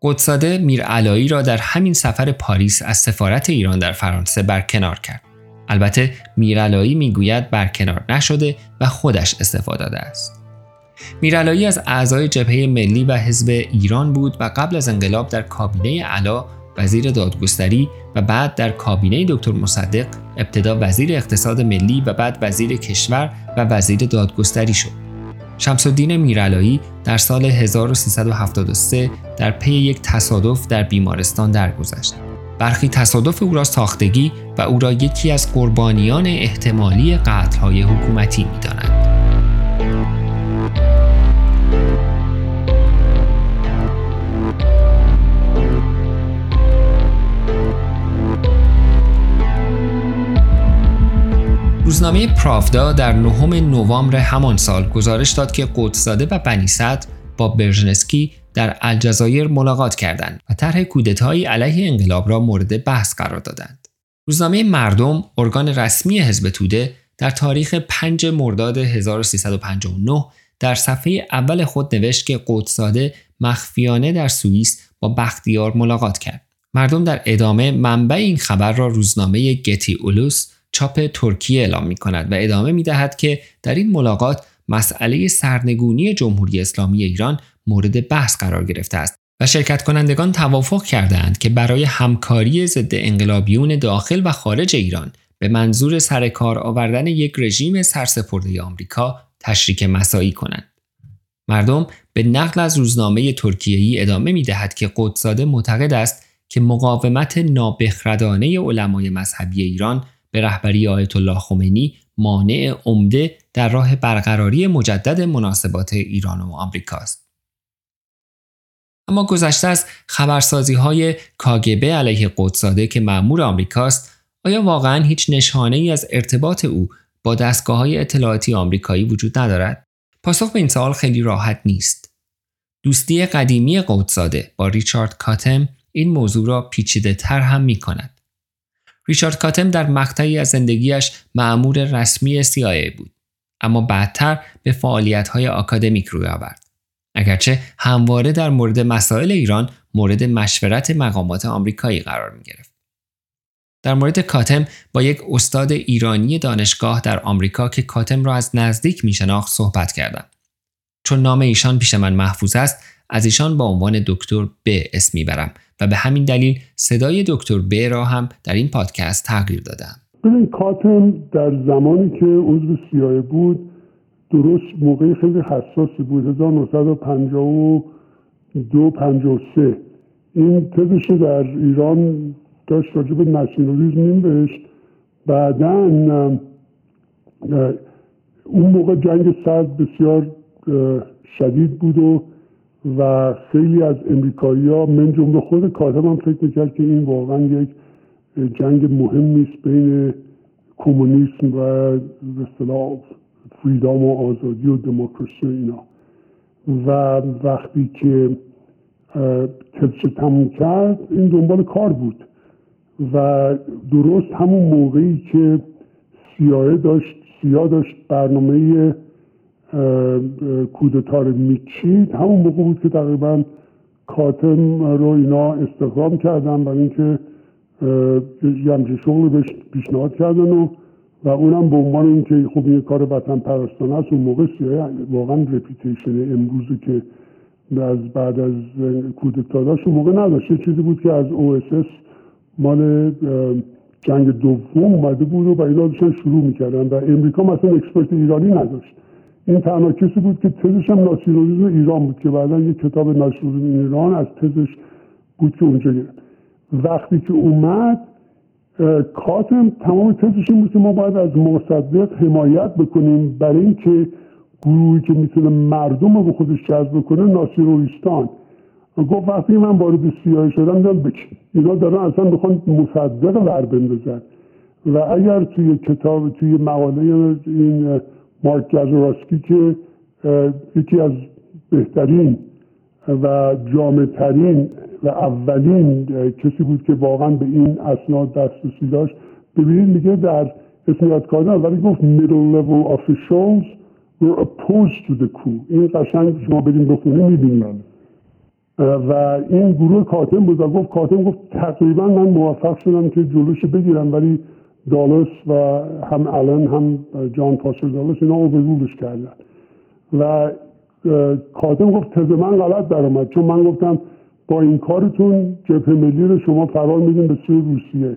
قدساده میرعلایی را در همین سفر پاریس از سفارت ایران در فرانسه برکنار کرد. البته میرعلایی می‌گوید برکنار نشده و خودش استفاده داده است. میرعلایی از اعضای جبهه ملی و حزب ایران بود و قبل از انقلاب در کابینه علا وزیر دادگستری و بعد در کابینه دکتر مصدق ابتدا وزیر اقتصاد ملی و بعد وزیر کشور و وزیر دادگستری شد. شمس الدین میرعلایی در سال 1373 در پی یک تصادف در بیمارستان درگذشت. برخی تصادف او را ساختگی و او را یکی از قربانیان احتمالی قتل‌های حکومتی می‌دانند. روزنامه پراودا در نهم نوامبر همان سال گزارش داد که قدسزاده و بنی صدر با برژنسکی در الجزایر ملاقات کردند و طرح کودتایی علیه انقلاب را مورد بحث قرار دادند. روزنامه مردم ارگان رسمی حزب توده در تاریخ 5 مرداد 1359 در صفحه اول خود نوشت که قدسزاده مخفیانه در سوئیس با بختیار ملاقات کرد. مردم در ادامه منبع این خبر را روزنامه گتی اولوس چاپ ترکیه اعلام می کند و ادامه می دهد که در این ملاقات مسئله سرنگونی جمهوری اسلامی ایران مورد بحث قرار گرفته است و شرکت کنندگان توافق کردند که برای همکاری ضد انقلابیون داخل و خارج ایران به منظور سر کار آوردن یک رژیم سرسپرده آمریکا تشریک مساعی کنند. مردم به نقل از روزنامه ترکیه‌ای ادامه می دهد که قدساده معتقد است که مقاومت نابخردانه علمای مذهبی ایران به رهبری آیت الله خمینی مانع عمده در راه برقراری مجدد مناسبات ایران و آمریکا است. اما گذشته از خبرسازی های کاگبه علیه قدساده که معمور آمریکاست آیا واقعا هیچ نشانه ای از ارتباط او با دستگاه های اطلاعاتی آمریکایی وجود ندارد؟ پاسخ به این سوال خیلی راحت نیست. دوستی قدیمی قدساده با ریچارد کاتم این موضوع را پیچیده تر هم می کند. ریچارد کاتم در مقطعی از زندگیش معمور رسمی CIA بود اما بعدتر به فعالیت‌های آکادمیک روی آورد. اگرچه همواره در مورد مسائل ایران مورد مشورت مقامات آمریکایی قرار می گرفت. در مورد کاتم با یک استاد ایرانی دانشگاه در آمریکا که کاتم را از نزدیک می صحبت کردم. چون نام ایشان پیش من محفوظ است از ایشان با عنوان دکتر ب اسم می‌برم و به همین دلیل صدای دکتر ب را هم در این پادکست تغییر دادم. ببین کاتم در زمانی که عضو سیاه بود درست موقع خیلی حساسی بود 1952 53 این تزش در ایران داشت راجع به نشنالیزم نمیشت بعدا اون موقع جنگ سرد بسیار شدید بود و و خیلی از امریکایی ها من جمله خود کاتم هم فکر می‌کرد که این واقعا یک جنگ مهم نیست بین کمونیسم و اصطلاح فریدام و آزادی و دموکراسی اینا. و وقتی که تبس تموم کرد این دنبال کار بود. و درست همون موقعی که سیاه داشت سیاه داشت برنامه کودتا رو میچید همون موقع بود که تقریبا کاتم رو اینا استخدام کردن برای اینکه یه همچین شغل بهش پیشنهاد کردن و و اونم به عنوان اینکه خب این کار وطن پرستانه است اون موقع سیاه واقعا رپیتیشن امروزی که از بعد از کودتا داشت اون موقع نداشت. چیزی بود که از او مال جنگ دوم اومده بود و اینا داشتن شروع می‌کردن و امریکا مثلا اکسپرت ایرانی نداشت. این تنها کسی بود که تزش هم ناسیونالیسم ایران بود که بعدا یک کتاب ناسیونالیسم ایران از تزش بود که اونجا گرفت. وقتی که اومد کاتم تمام تزش این بود که ما باید از مصدق حمایت بکنیم برای اینکه گروهی که می‌تونه مردم رو به خودش جذب کنه ناسیونالیستان. گفت وقتی من وارد سیاهی شدم دیدم بکی اینا دارن اصلا بخوان مصدق ور بندازن. و اگر توی کتاب توی مقاله این مارک گزوراسکی که یکی از بهترین و جامعترین و اولین کسی بود که واقعا به این اسناد دسترسی داشت. ببینید میگه در اسم یاد کردن ولی گفت middle level officials were opposed to the coup. این قشنگ شما بریم بخونه می‌بینید. و این گروه کاتم بود و گفت کاتم گفت تقریبا من موفق شدم که جلوش بگیرم ولی دالس و هم الان هم جان پاسر دالس اینا اوورولش کردن. و کاتم گفت تز من غلط در اومد چون من گفتم با این کارتون جبهه ملی رو شما فرار میدین به سوی روسیه.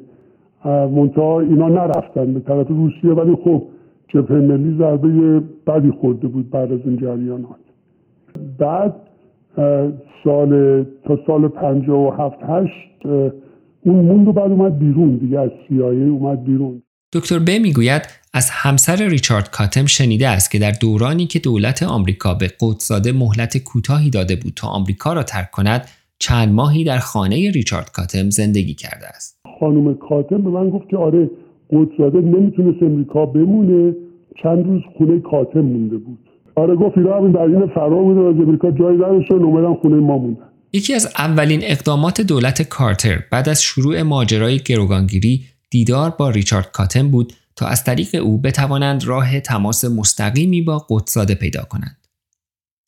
منتها اینا نرفتن به طرف روسیه ولی خب جبهه ملی ضربه بدی خورده بود بعد از این جریانات. بعد سال تا سال 57 هشت اون موند و بعد اومد بیرون دیگه از CIA اومد بیرون. دکتر ب می‌گوید از همسر ریچارد کاتم شنیده است که در دورانی که دولت آمریکا به قدسزاده مهلت کوتاهی داده بود تا آمریکا را ترک کند چند ماهی در خانه ریچارد کاتم زندگی کرده است. خانم کاتم به من گفت که آره قدسزاده نمی‌تونست امریکا بمونه. چند روز خونه کاتم مونده بود. آره گفت اینا همین در این فرار بوده از امریکا جایی و اومدن خونه ما موندن یکی از اولین اقدامات دولت کارتر بعد از شروع ماجرای گروگانگیری دیدار با ریچارد کاتم بود تا از طریق او بتوانند راه تماس مستقیمی با قدسزاده پیدا کنند.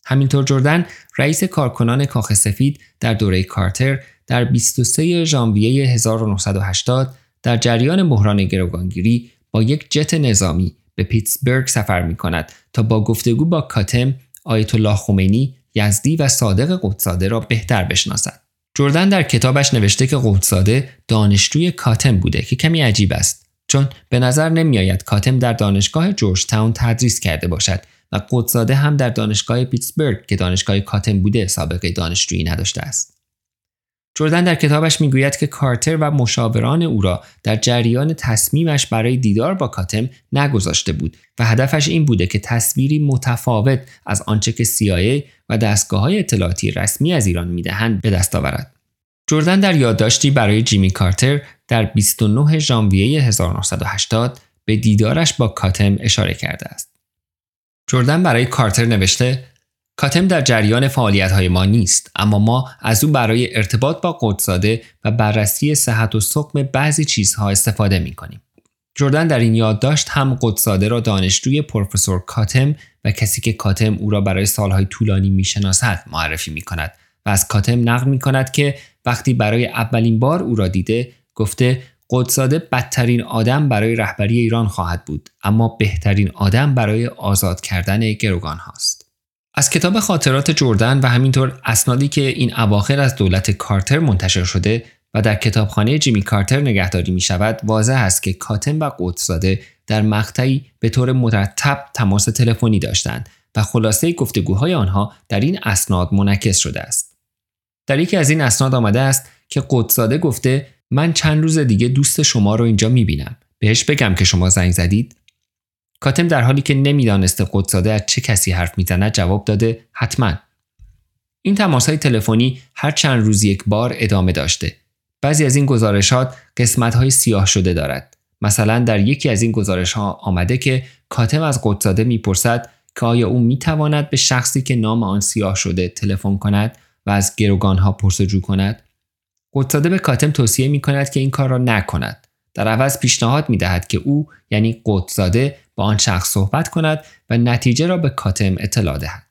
همینطور جردن رئیس کارکنان کاخ سفید در دوره کارتر در 23 ژانویه 1980 در جریان بحران گروگانگیری با یک جت نظامی به پیتسبرگ سفر می کند تا با گفتگو با کاتم، آیت الله خمینی، یزدی و صادق قدساده را بهتر بشناسد. جردن در کتابش نوشته که قدساده دانشجوی کاتم بوده که کمی عجیب است چون به نظر نمیآید کاتم در دانشگاه جورج تاون تدریس کرده باشد و قدساده هم در دانشگاه پیتسبرگ که دانشگاه کاتم بوده سابقه دانشجویی نداشته است. جردن در کتابش می‌گوید که کارتر و مشاوران او را در جریان تصمیمش برای دیدار با کاتم نگذاشته بود و هدفش این بوده که تصویری متفاوت از آنچه که CIA و دستگاه های اطلاعاتی رسمی از ایران می‌دهند به دست آورد. جردن در یادداشتی برای جیمی کارتر در 29 ژانویه 1980 به دیدارش با کاتم اشاره کرده است. جردن برای کارتر نوشته کاتم در جریان فعالیت های ما نیست اما ما از او برای ارتباط با قدساده و بررسی صحت و سقم بعضی چیزها استفاده می کنیم. جردن در این یادداشت هم قدساده را دانشجوی پروفسور کاتم و کسی که کاتم او را برای سالهای طولانی می‌شناسد معرفی می کند و از کاتم نقل می کند که وقتی برای اولین بار او را دیده گفته قدساده بدترین آدم برای رهبری ایران خواهد بود اما بهترین آدم برای آزاد کردن گروگان هاست. از کتاب خاطرات جردن و همینطور اسنادی که این اواخر از دولت کارتر منتشر شده و در کتابخانه جیمی کارتر نگهداری می شود واضح است که کاتم و قدسزاده در مقطعی به طور مرتب تماس تلفنی داشتند و خلاصه گفتگوهای آنها در این اسناد منعکس شده است. در یکی از این اسناد آمده است که قدسزاده گفته من چند روز دیگه دوست شما رو اینجا می بینم. بهش بگم که شما زنگ زدید؟ کاتم در حالی که نمی‌دانسته قدسزاده از چه کسی حرف می‌زند جواب داده حتما. این تماس های تلفنی هر چند روز یک بار ادامه داشته. بعضی از این گزارشات قسمت های سیاه شده دارد. مثلا در یکی از این گزارش ها آمده که کاتم از قدسزاده می‌پرسد که آیا او می‌تواند به شخصی که نام آن سیاه شده تلفن کند و از گروگان ها پرسجو کند؟ قدسزاده به کاتم توصیه می کند که این کار را نکند. در عوض پیشنهاد می دهد که او یعنی قدسزاده با آن شخص صحبت کند و نتیجه را به کاتم اطلاع دهد.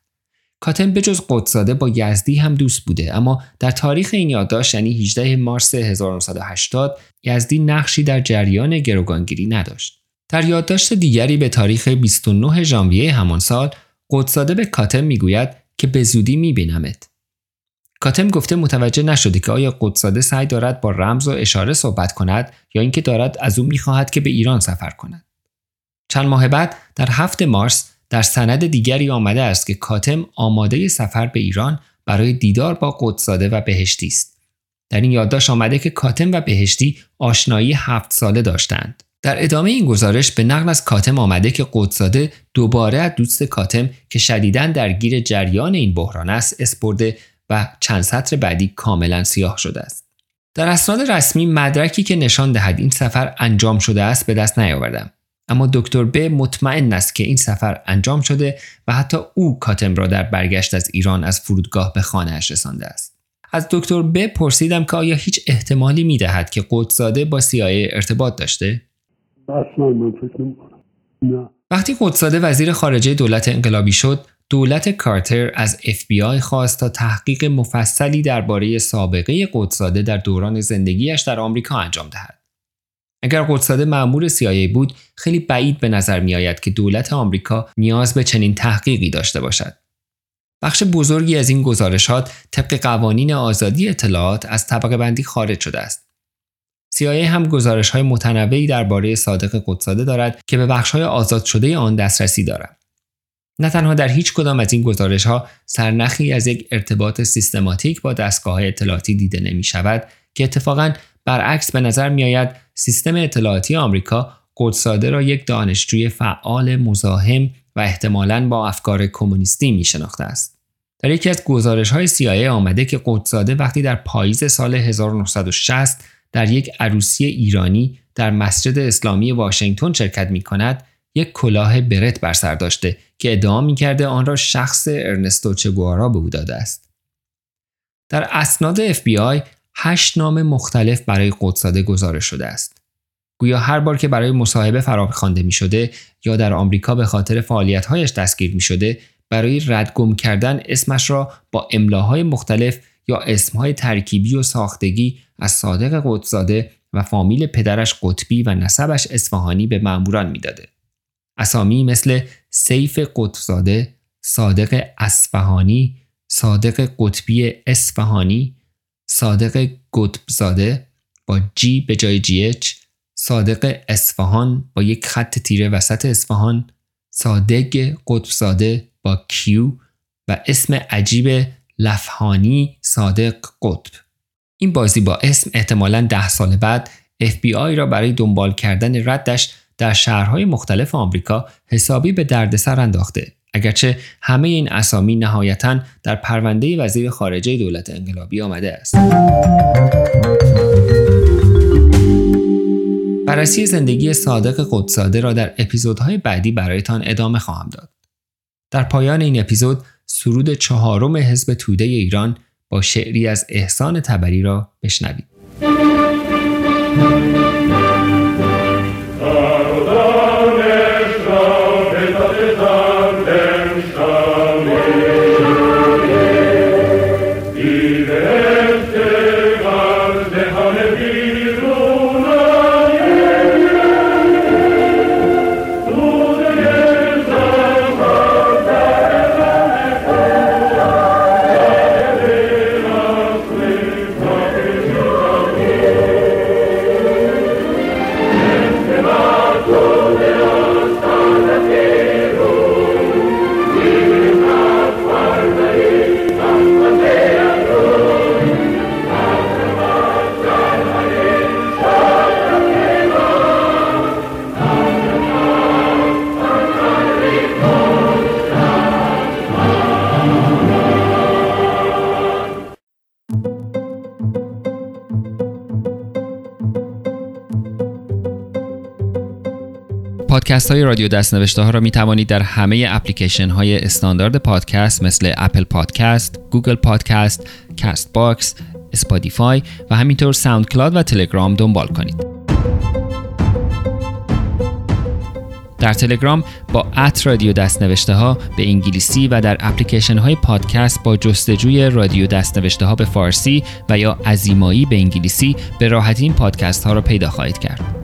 کاتم به جز قدسزاده با یزدی هم دوست بوده اما در تاریخ این یادداشت یعنی 18 مارس 1980 یزدی نقشی در جریان گروگانگیری نداشت. در یادداشت دیگری به تاریخ 29 ژانویه همان سال قدسزاده به کاتم می‌گوید که به زودی میبینمت. کاتم گفته متوجه نشده که آیا قدسزاده سعی دارد با رمز و اشاره صحبت کند یا اینکه دارد از او می‌خواهد که به ایران سفر کند. چند ماه بعد در هفت مارس در سند دیگری آمده است که کاتم آماده سفر به ایران برای دیدار با قدسزاده و بهشتی است. در این یادداشت آمده که کاتم و بهشتی آشنایی هفت ساله داشتند. در ادامه این گزارش به نقل از کاتم آمده که قدسزاده دوباره از دوست کاتم که شدیداً درگیر جریان این بحران است اسپرده و چند سطر بعدی کاملا سیاه شده است. در اسناد رسمی مدرکی که نشان دهد این سفر انجام شده است به دست نیاوردم. اما دکتر ب مطمئن است که این سفر انجام شده و حتی او کاتم را در برگشت از ایران از فرودگاه به خانهاش رسانده است. از دکتر ب پرسیدم که آیا هیچ احتمالی می دهد که قدسزاده با CIA ارتباط داشته؟ اصلا من فکر نه. وقتی قدسزاده وزیر خارجه دولت انقلابی شد، دولت کارتر از FBI خواست تا تحقیق مفصلی درباره سابقه قدسزاده در دوران زندگیش در آمریکا انجام دهد. اگر قدسزاده مأمور CIA بود خیلی بعید به نظر می آید که دولت آمریکا نیاز به چنین تحقیقی داشته باشد. بخش بزرگی از این گزارشات طبق قوانین آزادی اطلاعات از طبقه بندی خارج شده است. CIA هم گزارش های متنوعی درباره صادق قدسزاده دارد که به بخش های آزاد شده آن دسترسی دارد. نه تنها در هیچ کدام از این گزارش ها سرنخی از یک ارتباط سیستماتیک با دستگاه اطلاعاتی دیده نمی شود که اتفاقا برعکس به نظر میآید سیستم اطلاعاتی آمریکا قدساده را یک دانشجوی فعال مزاحم و احتمالاً با افکار کمونیستی می شناخته است. در یکی از گزارش های CIA آمده که قدساده وقتی در پاییز سال 1960 در یک عروسی ایرانی در مسجد اسلامی واشنگتن شرکت می کند یک کلاه برت بر سر داشته که ادعا می کرده آن را شخص ارنستو چگوارا به او داده است. در اسناد FBI هشت نام مختلف برای قدساده گزارش شده است. گویا هر بار که برای مصاحبه فرا خوانده می شده یا در آمریکا به خاطر فعالیت‌هایش دستگیر می شده برای ردگم کردن اسمش را با املاهای مختلف یا اسمهای ترکیبی و ساختگی از صادق قدساده و فامیل پدرش قطبی و نسبش اصفهانی به ماموران می‌داده. اسامی مثل سیف قطبزاده، صادق اصفهانی، صادق قطبی اصفهانی، صادق قطبزاده با جی به جای جی اچ، صادق اصفهان با یک خط تیره وسط اصفهان، صادق قطبزاده با کیو و اسم عجیب لفهانی صادق قطب. این بازی با اسم احتمالا ده سال بعد FBI را برای دنبال کردن ردش در شهرهای مختلف آمریکا حسابی به دردسر انداخته اگرچه همه این اسامی نهایتا در پرونده وزیر خارجه دولت انقلابی آمده است. بررسی زندگی صادق قدساده را در اپیزودهای بعدی برایتان ادامه خواهم داد. در پایان این اپیزود سرود چهارم حزب توده ایران با شعری از احسان تبری را بشنوید. پادکست های رادیو دستنوشته ها را می توانید در همه اپلیکیشن های استاندارد پادکست مثل Apple Podcast، Google Podcast، Castbox، Spotify و همینطور SoundCloud و تلگرام دنبال کنید. در تلگرام با at رادیو دستنوشته ها به انگلیسی و در اپلیکیشن های پادکست با جستجوی رادیو دستنوشته ها به فارسی و یا ازیمایی به انگلیسی به راحتی این پادکست ها را پیدا خواهید کرد.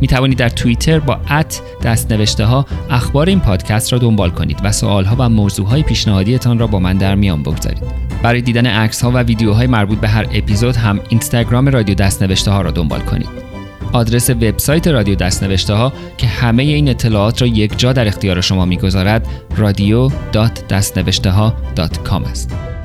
می توانید در توییتر با ات دست نوشته ها اخبار این پادکست را دنبال کنید و سوال ها و موضوع های پیشنهادیتان را با من در میان بگذارید. برای دیدن عکس ها و ویدیوهای مربوط به هر اپیزود هم اینستاگرام رادیو دست نوشته ها را دنبال کنید. آدرس وبسایت رادیو دست نوشته ها که همه این اطلاعات را یک جا در اختیار شما می‌گذارد رادیو.دستنوشته است.